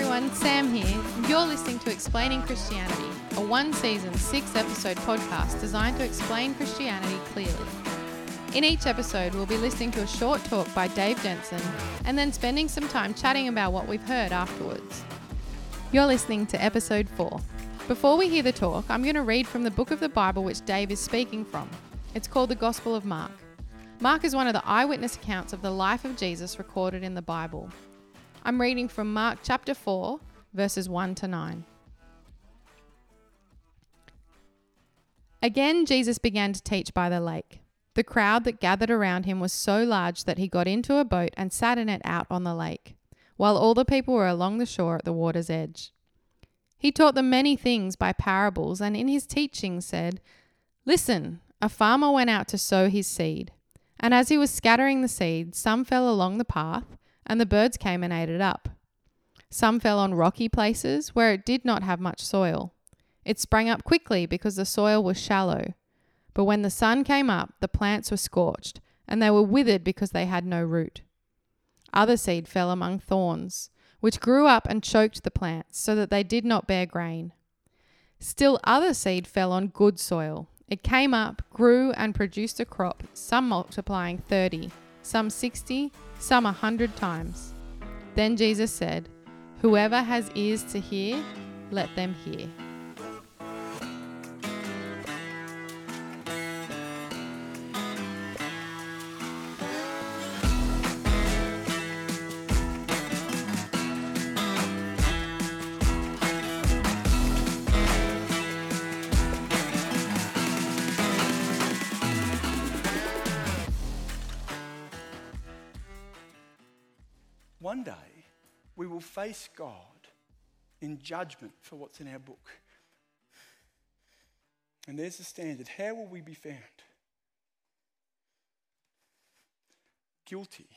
everyone, Sam here. You're listening to Explaining Christianity, a one season, six episode podcast designed to explain Christianity clearly. In each episode, we'll be listening to a short talk by Dave Jensen and then spending some time chatting about what we've heard afterwards. You're listening to episode 4. Before we hear the talk, I'm going to read from the book of the Bible which Dave is speaking from. It's called the Gospel of Mark. Mark is one of the eyewitness accounts of the life of Jesus recorded in the Bible. I'm reading from Mark chapter 4, verses 1 to 9. Again, Jesus began to teach by the lake. The crowd that gathered around him was so large that he got into a boat and sat in it out on the lake, while all the people were along the shore at the water's edge. He taught them many things by parables, and in his teaching said, Listen, a farmer went out to sow his seed. And as he was scattering the seed, some fell along the path, and the birds came and ate it up. Some fell on rocky places where it did not have much soil. It sprang up quickly because the soil was shallow. But when the sun came up, the plants were scorched, and they were withered because they had no root. Other seed fell among thorns, which grew up and choked the plants, so that they did not bear grain. Still other seed fell on good soil it came up, grew, and produced a crop, some multiplying 30, some 60, some a hundred times. Then Jesus said, Whoever has ears to hear, let them hear. We will face God in judgment for what's in our book. And there's the standard. How will we be found? Guilty.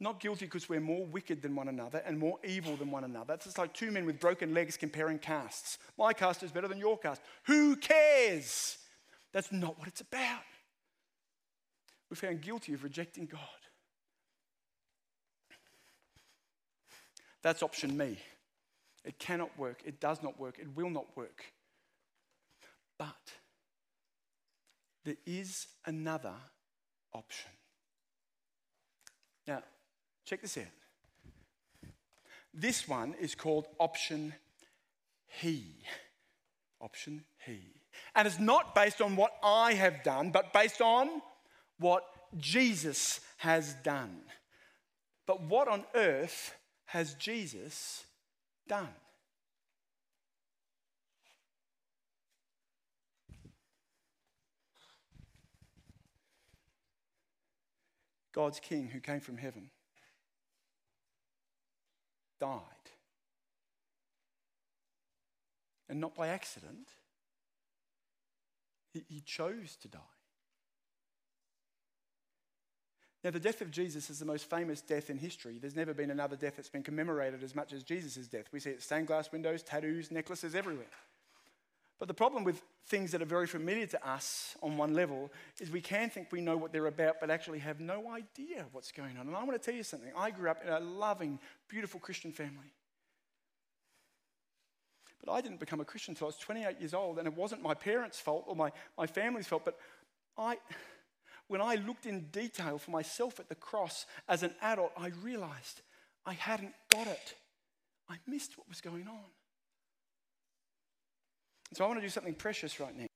Not guilty because we're more wicked than one another and more evil than one another. It's just like two men with broken legs comparing castes. My cast is better than your cast. Who cares? That's not what it's about. We're found guilty of rejecting God. That's option me. It cannot work. It does not work. It will not work. But there is another option. Now, check this out. This one is called option he. Option he. And it's not based on what I have done, but based on what Jesus has done. But what on earth has Jesus done? God's King who came from heaven died. And not by accident, he, he chose to die. Now, the death of Jesus is the most famous death in history. There's never been another death that's been commemorated as much as Jesus' death. We see it stained glass windows, tattoos, necklaces everywhere. But the problem with things that are very familiar to us on one level is we can think we know what they're about, but actually have no idea what's going on. And I want to tell you something. I grew up in a loving, beautiful Christian family. But I didn't become a Christian until I was 28 years old, and it wasn't my parents' fault or my, my family's fault, but I when I looked in detail for myself at the cross as an adult, I realized I hadn't got it. I missed what was going on. So I want to do something precious right now.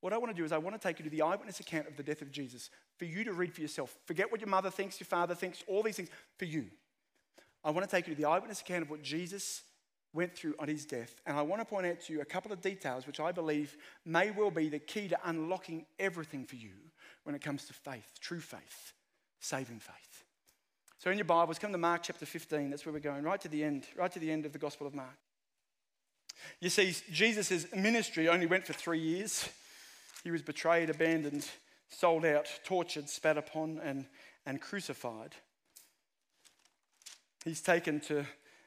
What I want to do is I want to take you to the eyewitness account of the death of Jesus for you to read for yourself. Forget what your mother thinks, your father thinks, all these things for you. I want to take you to the eyewitness account of what Jesus went through on his death. And I want to point out to you a couple of details which I believe may well be the key to unlocking everything for you when it comes to faith, true faith, saving faith. So in your Bibles, come to Mark chapter 15. That's where we're going, right to the end, right to the end of the Gospel of Mark. You see, Jesus' ministry only went for three years. He was betrayed, abandoned, sold out, tortured, spat upon, and, and crucified. He's taken to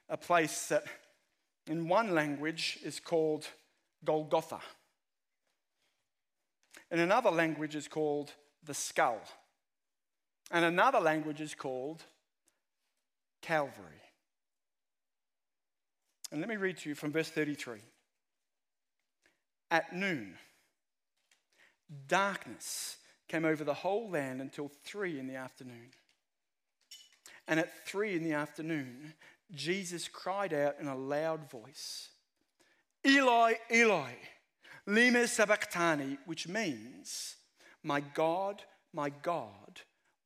a place that, in one language, is called Golgotha. In another language, is called the skull. And another language is called Calvary. And let me read to you from verse 33. At noon, darkness came over the whole land until three in the afternoon. And at three in the afternoon, Jesus cried out in a loud voice, Eli, Eli, lema sabachthani, which means, My God, my God,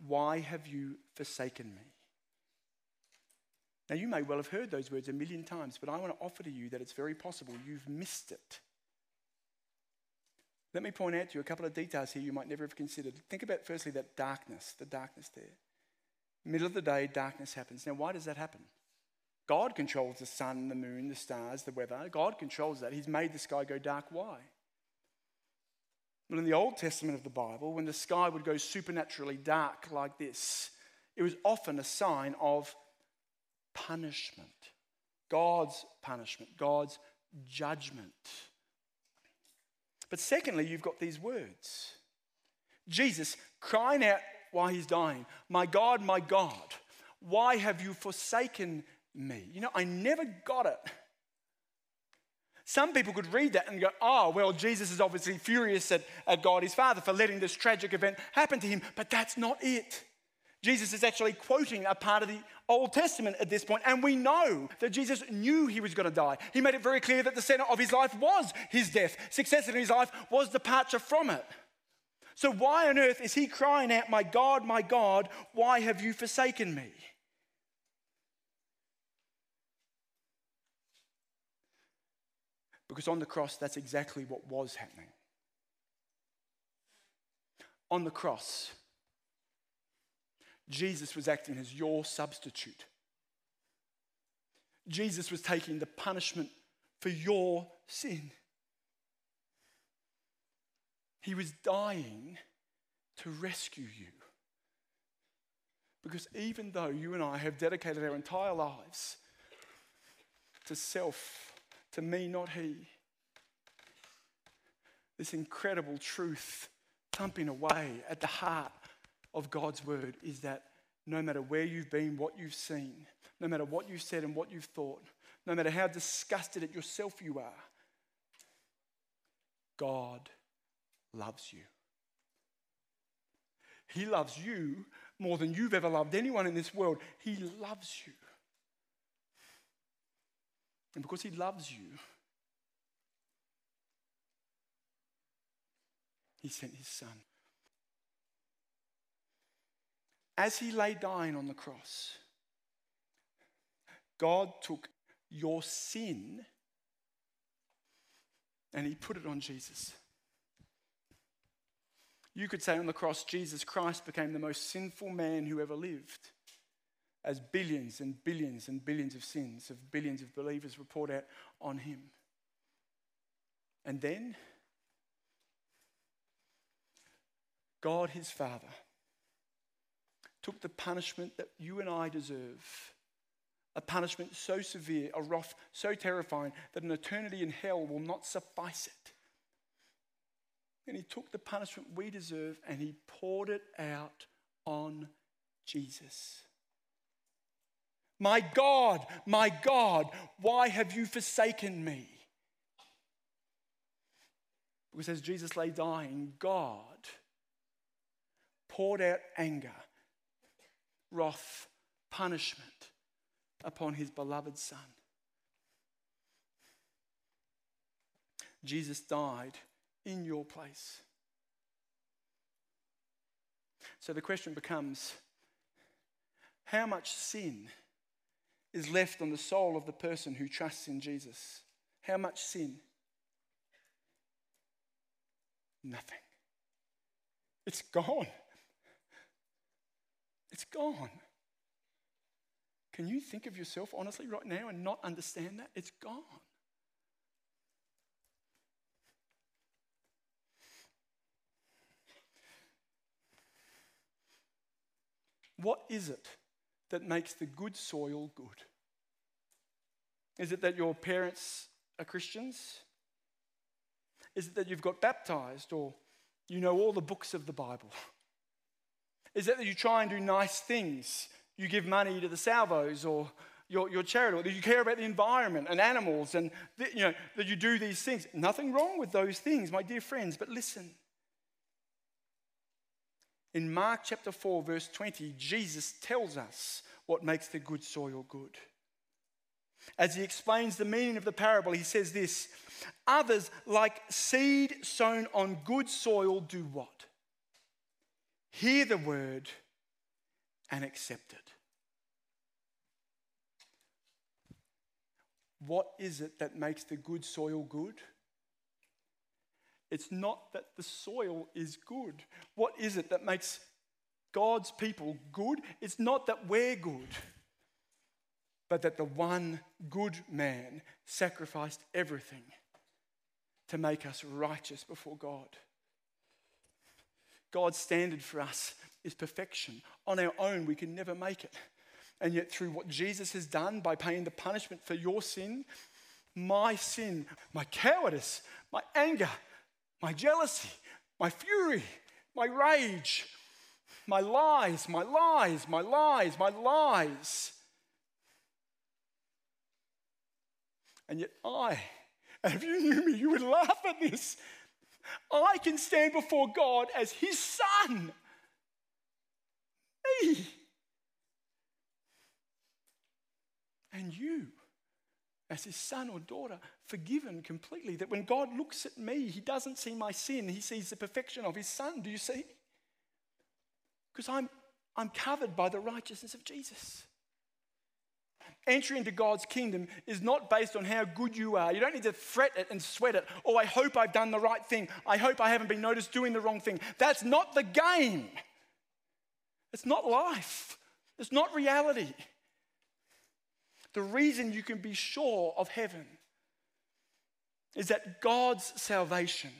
why have you forsaken me? Now, you may well have heard those words a million times, but I want to offer to you that it's very possible you've missed it. Let me point out to you a couple of details here you might never have considered. Think about, firstly, that darkness, the darkness there. Middle of the day, darkness happens. Now, why does that happen? God controls the sun, the moon, the stars, the weather. God controls that. He's made the sky go dark. Why? Well, in the Old Testament of the Bible, when the sky would go supernaturally dark like this, it was often a sign of punishment. God's punishment, God's judgment. But secondly, you've got these words Jesus crying out while he's dying, My God, my God, why have you forsaken me? You know, I never got it. Some people could read that and go, oh, well, Jesus is obviously furious at, at God, his Father, for letting this tragic event happen to him. But that's not it. Jesus is actually quoting a part of the Old Testament at this point, and we know that Jesus knew he was going to die. He made it very clear that the center of his life was his death, success in his life was departure from it. So, why on earth is he crying out, My God, my God, why have you forsaken me? Because on the cross, that's exactly what was happening. On the cross, Jesus was acting as your substitute. Jesus was taking the punishment for your sin. He was dying to rescue you. Because even though you and I have dedicated our entire lives to self, to me, not he, this incredible truth thumping away at the heart of God's word is that no matter where you've been, what you've seen, no matter what you've said and what you've thought, no matter how disgusted at yourself you are, God loves you. He loves you more than you've ever loved anyone in this world. He loves you. And because He loves you, He sent His Son. As He lay dying on the cross, God took your sin and He put it on Jesus. You could say on the cross, Jesus Christ became the most sinful man who ever lived, as billions and billions and billions of sins of billions of believers report out on him. And then, God, his Father, took the punishment that you and I deserve. A punishment so severe, a wrath so terrifying that an eternity in hell will not suffice it and he took the punishment we deserve and he poured it out on Jesus. My God, my God, why have you forsaken me? Because as Jesus lay dying, God poured out anger, wrath, punishment upon his beloved Son. Jesus died in your place. So the question becomes how much sin is left on the soul of the person who trusts in Jesus? How much sin? Nothing. It's gone. It's gone. Can you think of yourself honestly right now and not understand that? It's gone. What is it that makes the good soil good? Is it that your parents are Christians? Is it that you've got baptized or you know all the books of the Bible? Is it that you try and do nice things? You give money to the Salvos or you're, you're charitable, that you care about the environment and animals, and you know, that you do these things. Nothing wrong with those things, my dear friends, but listen. In Mark chapter 4, verse 20, Jesus tells us what makes the good soil good. As he explains the meaning of the parable, he says this Others, like seed sown on good soil, do what? Hear the word and accept it. What is it that makes the good soil good? It's not that the soil is good. What is it that makes God's people good? It's not that we're good, but that the one good man sacrificed everything to make us righteous before God. God's standard for us is perfection. On our own, we can never make it. And yet, through what Jesus has done by paying the punishment for your sin, my sin, my cowardice, my anger, my jealousy, my fury, my rage, my lies, my lies, my lies, my lies. And yet, I, and if you knew me, you would laugh at this. I can stand before God as His Son. Me. And you as his son or daughter, forgiven completely. That when God looks at me, he doesn't see my sin, he sees the perfection of his son. Do you see? Because I'm, I'm covered by the righteousness of Jesus. Entry into God's kingdom is not based on how good you are. You don't need to fret it and sweat it. Oh, I hope I've done the right thing. I hope I haven't been noticed doing the wrong thing. That's not the game. It's not life. It's not reality. The reason you can be sure of heaven is that God's salvation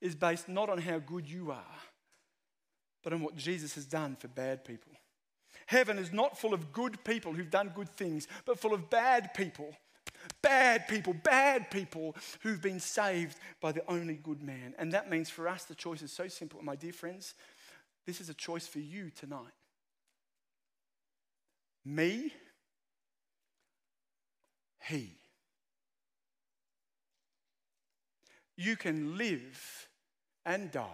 is based not on how good you are, but on what Jesus has done for bad people. Heaven is not full of good people who've done good things, but full of bad people. Bad people, bad people who've been saved by the only good man. And that means for us, the choice is so simple. My dear friends, this is a choice for you tonight. Me he. You can live and die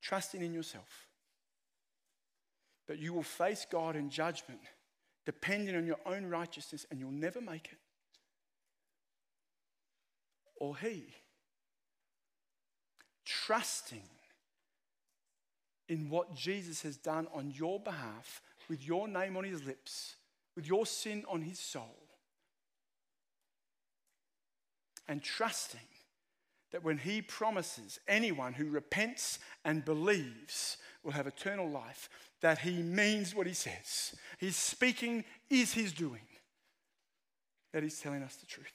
trusting in yourself. But you will face God in judgment depending on your own righteousness and you'll never make it. Or He. Trusting in what Jesus has done on your behalf with your name on His lips, with your sin on His soul and trusting that when He promises anyone who repents and believes will have eternal life, that He means what He says. His speaking is His doing, that He's telling us the truth.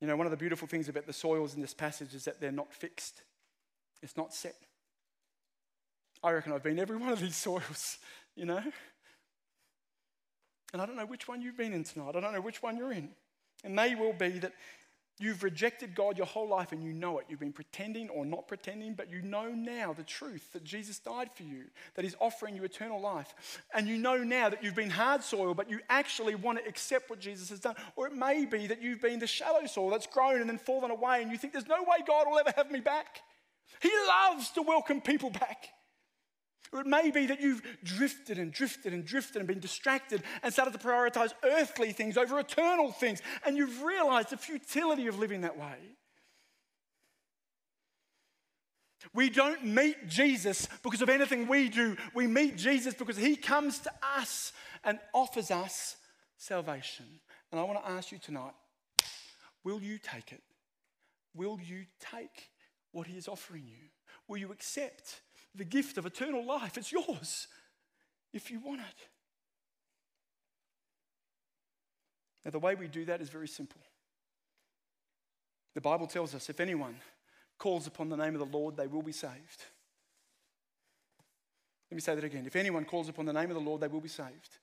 You know, one of the beautiful things about the soils in this passage is that they're not fixed, it's not set. I reckon I've been every one of these soils, you know. And I don't know which one you've been in tonight. I don't know which one you're in. It may well be that you've rejected God your whole life and you know it. You've been pretending or not pretending, but you know now the truth that Jesus died for you, that He's offering you eternal life. And you know now that you've been hard soil, but you actually want to accept what Jesus has done. Or it may be that you've been the shallow soil that's grown and then fallen away, and you think there's no way God will ever have me back. He loves to welcome people back. Or it may be that you've drifted and drifted and drifted and been distracted and started to prioritize earthly things over eternal things, and you've realized the futility of living that way. We don't meet Jesus because of anything we do. We meet Jesus because he comes to us and offers us salvation. And I want to ask you tonight will you take it? Will you take what he is offering you? Will you accept the gift of eternal life. It's yours if you want it. Now, the way we do that is very simple. The Bible tells us if anyone calls upon the name of the Lord, they will be saved. Let me say that again. If anyone calls upon the name of the Lord, they will be saved.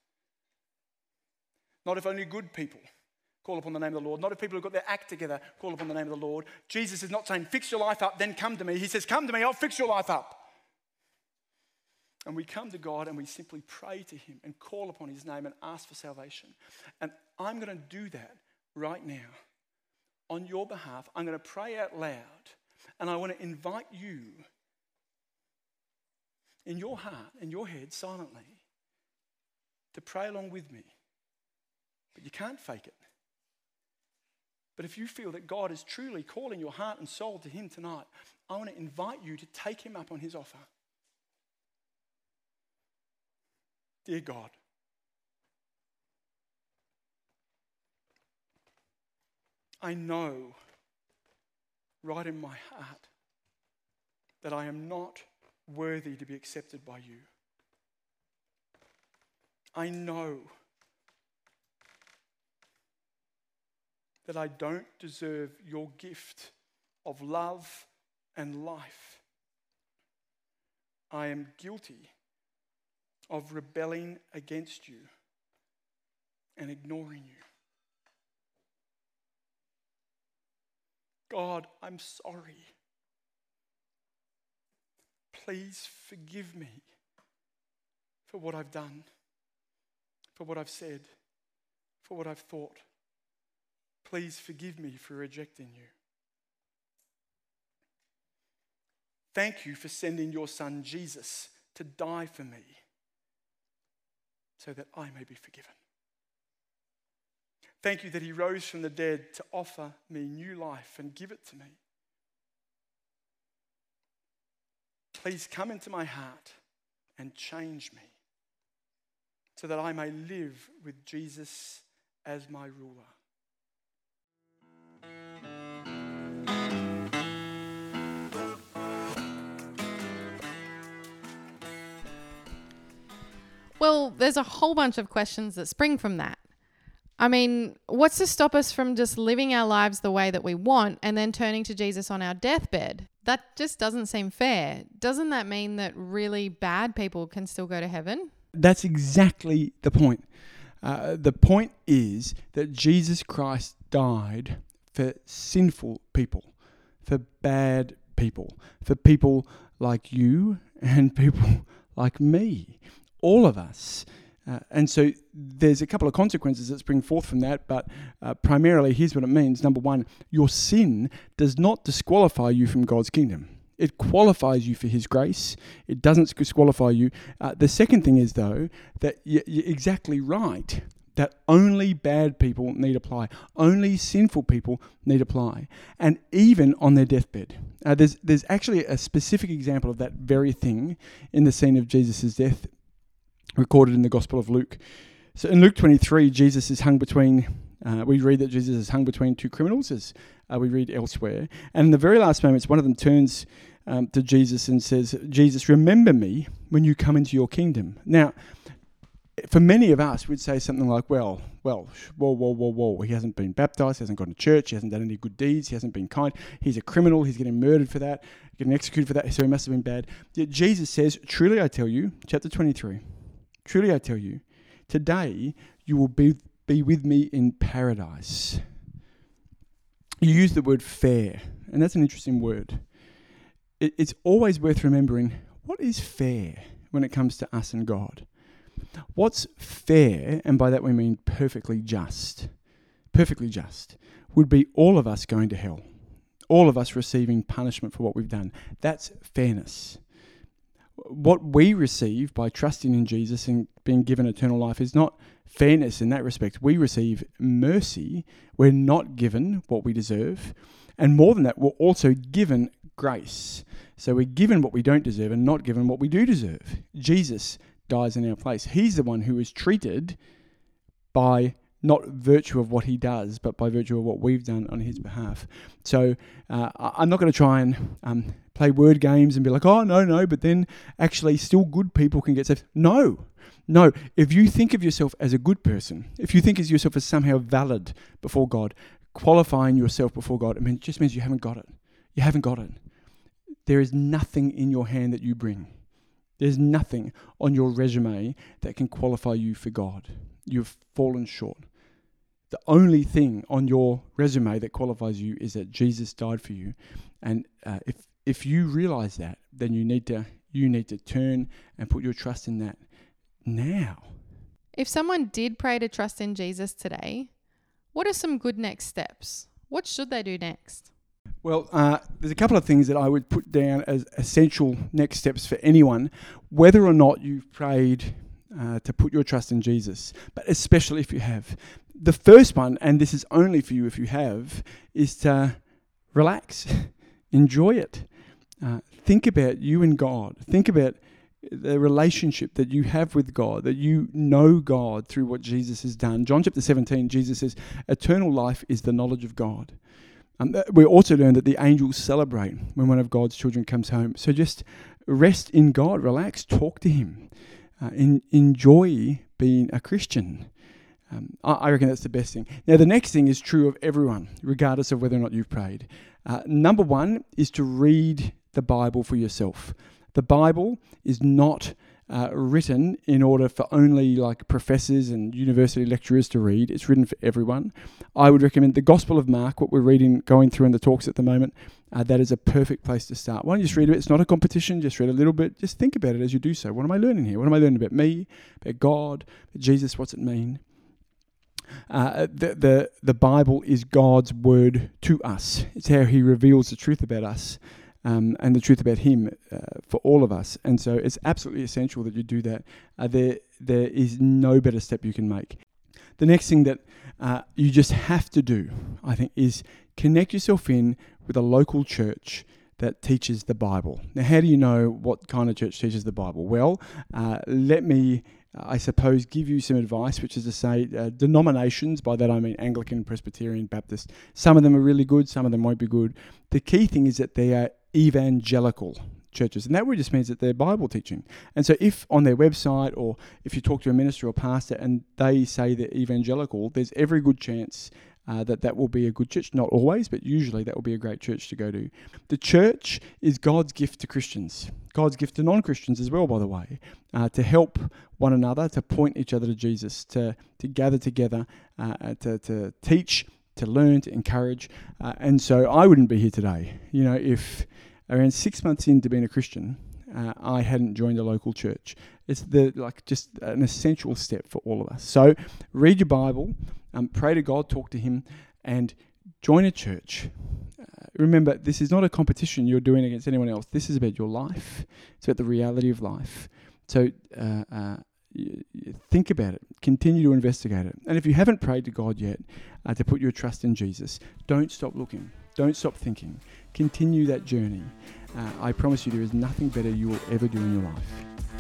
Not if only good people call upon the name of the Lord. Not if people who've got their act together call upon the name of the Lord. Jesus is not saying, fix your life up, then come to me. He says, come to me, I'll fix your life up. And we come to God and we simply pray to Him and call upon His name and ask for salvation. And I'm going to do that right now on your behalf. I'm going to pray out loud and I want to invite you in your heart, in your head, silently, to pray along with me. But you can't fake it. But if you feel that God is truly calling your heart and soul to Him tonight, I want to invite you to take Him up on His offer. Dear God, I know right in my heart that I am not worthy to be accepted by you. I know that I don't deserve your gift of love and life. I am guilty of rebelling against you and ignoring you. God, I'm sorry. Please forgive me for what I've done, for what I've said, for what I've thought. Please forgive me for rejecting you. Thank you for sending your son Jesus to die for me so that I may be forgiven. Thank you that he rose from the dead to offer me new life and give it to me. Please come into my heart and change me so that I may live with Jesus as my ruler. Well, there's a whole bunch of questions that spring from that. I mean, what's to stop us from just living our lives the way that we want and then turning to Jesus on our deathbed? That just doesn't seem fair. Doesn't that mean that really bad people can still go to heaven? That's exactly the point. Uh, the point is that Jesus Christ died for sinful people, for bad people, for people like you and people like me, all of us. Uh, and so there's a couple of consequences that spring forth from that, but uh, primarily, here's what it means. Number one, your sin does not disqualify you from God's kingdom. It qualifies you for His grace. It doesn't disqualify you. Uh, the second thing is, though, that you're exactly right that only bad people need apply, only sinful people need apply, and even on their deathbed. Uh, there's, there's actually a specific example of that very thing in the scene of Jesus' death recorded in the Gospel of Luke. So in Luke 23, Jesus is hung between, uh, we read that Jesus is hung between two criminals, as uh, we read elsewhere. And in the very last moments, one of them turns um, to Jesus and says, Jesus, remember me when you come into your kingdom. Now, for many of us, we'd say something like, well, well, whoa, whoa, whoa, whoa. He hasn't been baptized, he hasn't gone to church, he hasn't done any good deeds, he hasn't been kind. He's a criminal, he's getting murdered for that, getting executed for that, so he must have been bad. Yet Jesus says, truly I tell you, chapter 23, Truly I tell you, today you will be, be with me in paradise. You use the word fair, and that's an interesting word. It, it's always worth remembering what is fair when it comes to us and God. What's fair, and by that we mean perfectly just, perfectly just, would be all of us going to hell, all of us receiving punishment for what we've done. That's fairness what we receive by trusting in Jesus and being given eternal life is not fairness in that respect. We receive mercy. We're not given what we deserve. And more than that, we're also given grace. So we're given what we don't deserve and not given what we do deserve. Jesus dies in our place. He's the one who is treated by not virtue of what he does, but by virtue of what we've done on his behalf. So uh, I'm not going to try and um, play word games and be like, oh, no, no, but then actually still good people can get saved. No, no. If you think of yourself as a good person, if you think of yourself as somehow valid before God, qualifying yourself before God, it just means you haven't got it. You haven't got it. There is nothing in your hand that you bring. There's nothing on your resume that can qualify you for God. You've fallen short. The only thing on your resume that qualifies you is that Jesus died for you. And uh, if if you realize that, then you need to You need to turn and put your trust in that now. If someone did pray to trust in Jesus today, what are some good next steps? What should they do next? Well, uh, there's a couple of things that I would put down as essential next steps for anyone, whether or not you've prayed uh, to put your trust in Jesus, but especially if you have. The first one, and this is only for you if you have, is to relax, enjoy it. Uh, think about you and God. Think about the relationship that you have with God, that you know God through what Jesus has done. John chapter 17, Jesus says, Eternal life is the knowledge of God. Um, we also learn that the angels celebrate when one of God's children comes home. So just rest in God, relax, talk to Him, uh, in, enjoy being a Christian. Um, I, reckon that's the best thing. Now, the next thing is true of everyone, regardless of whether or not you've prayed. Uh, number one is to read the Bible for yourself. The Bible is not uh, written in order for only like professors and university lecturers to read. It's written for everyone. I would recommend the Gospel of Mark, what we're reading, going through in the talks at the moment. Uh, that is a perfect place to start. Why don't you just read a bit? It's not a competition. Just read a little bit. Just think about it as you do so. What am I learning here? What am I learning about me, about God, about Jesus? What's it mean? Uh, the, the the Bible is God's word to us. It's how He reveals the truth about us um, and the truth about Him uh, for all of us. And so it's absolutely essential that you do that. Uh, there, there is no better step you can make. The next thing that uh, you just have to do, I think, is connect yourself in with a local church that teaches the Bible. Now, how do you know what kind of church teaches the Bible? Well, uh, let me I suppose, give you some advice, which is to say, uh, denominations, by that I mean Anglican, Presbyterian, Baptist, some of them are really good, some of them won't be good. The key thing is that they are evangelical churches, and that really just means that they're Bible teaching. And so, if on their website or if you talk to a minister or pastor and they say they're evangelical, there's every good chance uh, that that will be a good church. Not always, but usually that will be a great church to go to. The church is God's gift to Christians, God's gift to non Christians as well, by the way, uh, to help one another, to point each other to Jesus, to, to gather together, uh, uh to, to teach, to learn, to encourage. Uh, and so I wouldn't be here today, you know, if around six months into being a Christian, uh, I hadn't joined a local church. It's the like just an essential step for all of us. So read your Bible, um, pray to God, talk to Him, and join a church. Uh, remember, this is not a competition you're doing against anyone else. This is about your life. It's about the reality of life. So uh, uh think about it. Continue to investigate it. And if you haven't prayed to God yet uh, to put your trust in Jesus, don't stop looking. Don't stop thinking. Continue that journey. Uh, I promise you, there is nothing better you will ever do in your life.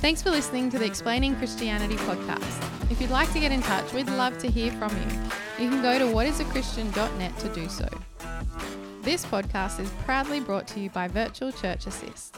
Thanks for listening to the Explaining Christianity podcast. If you'd like to get in touch, we'd love to hear from you. You can go to whatisachristian.net to do so. This podcast is proudly brought to you by Virtual Church Assist.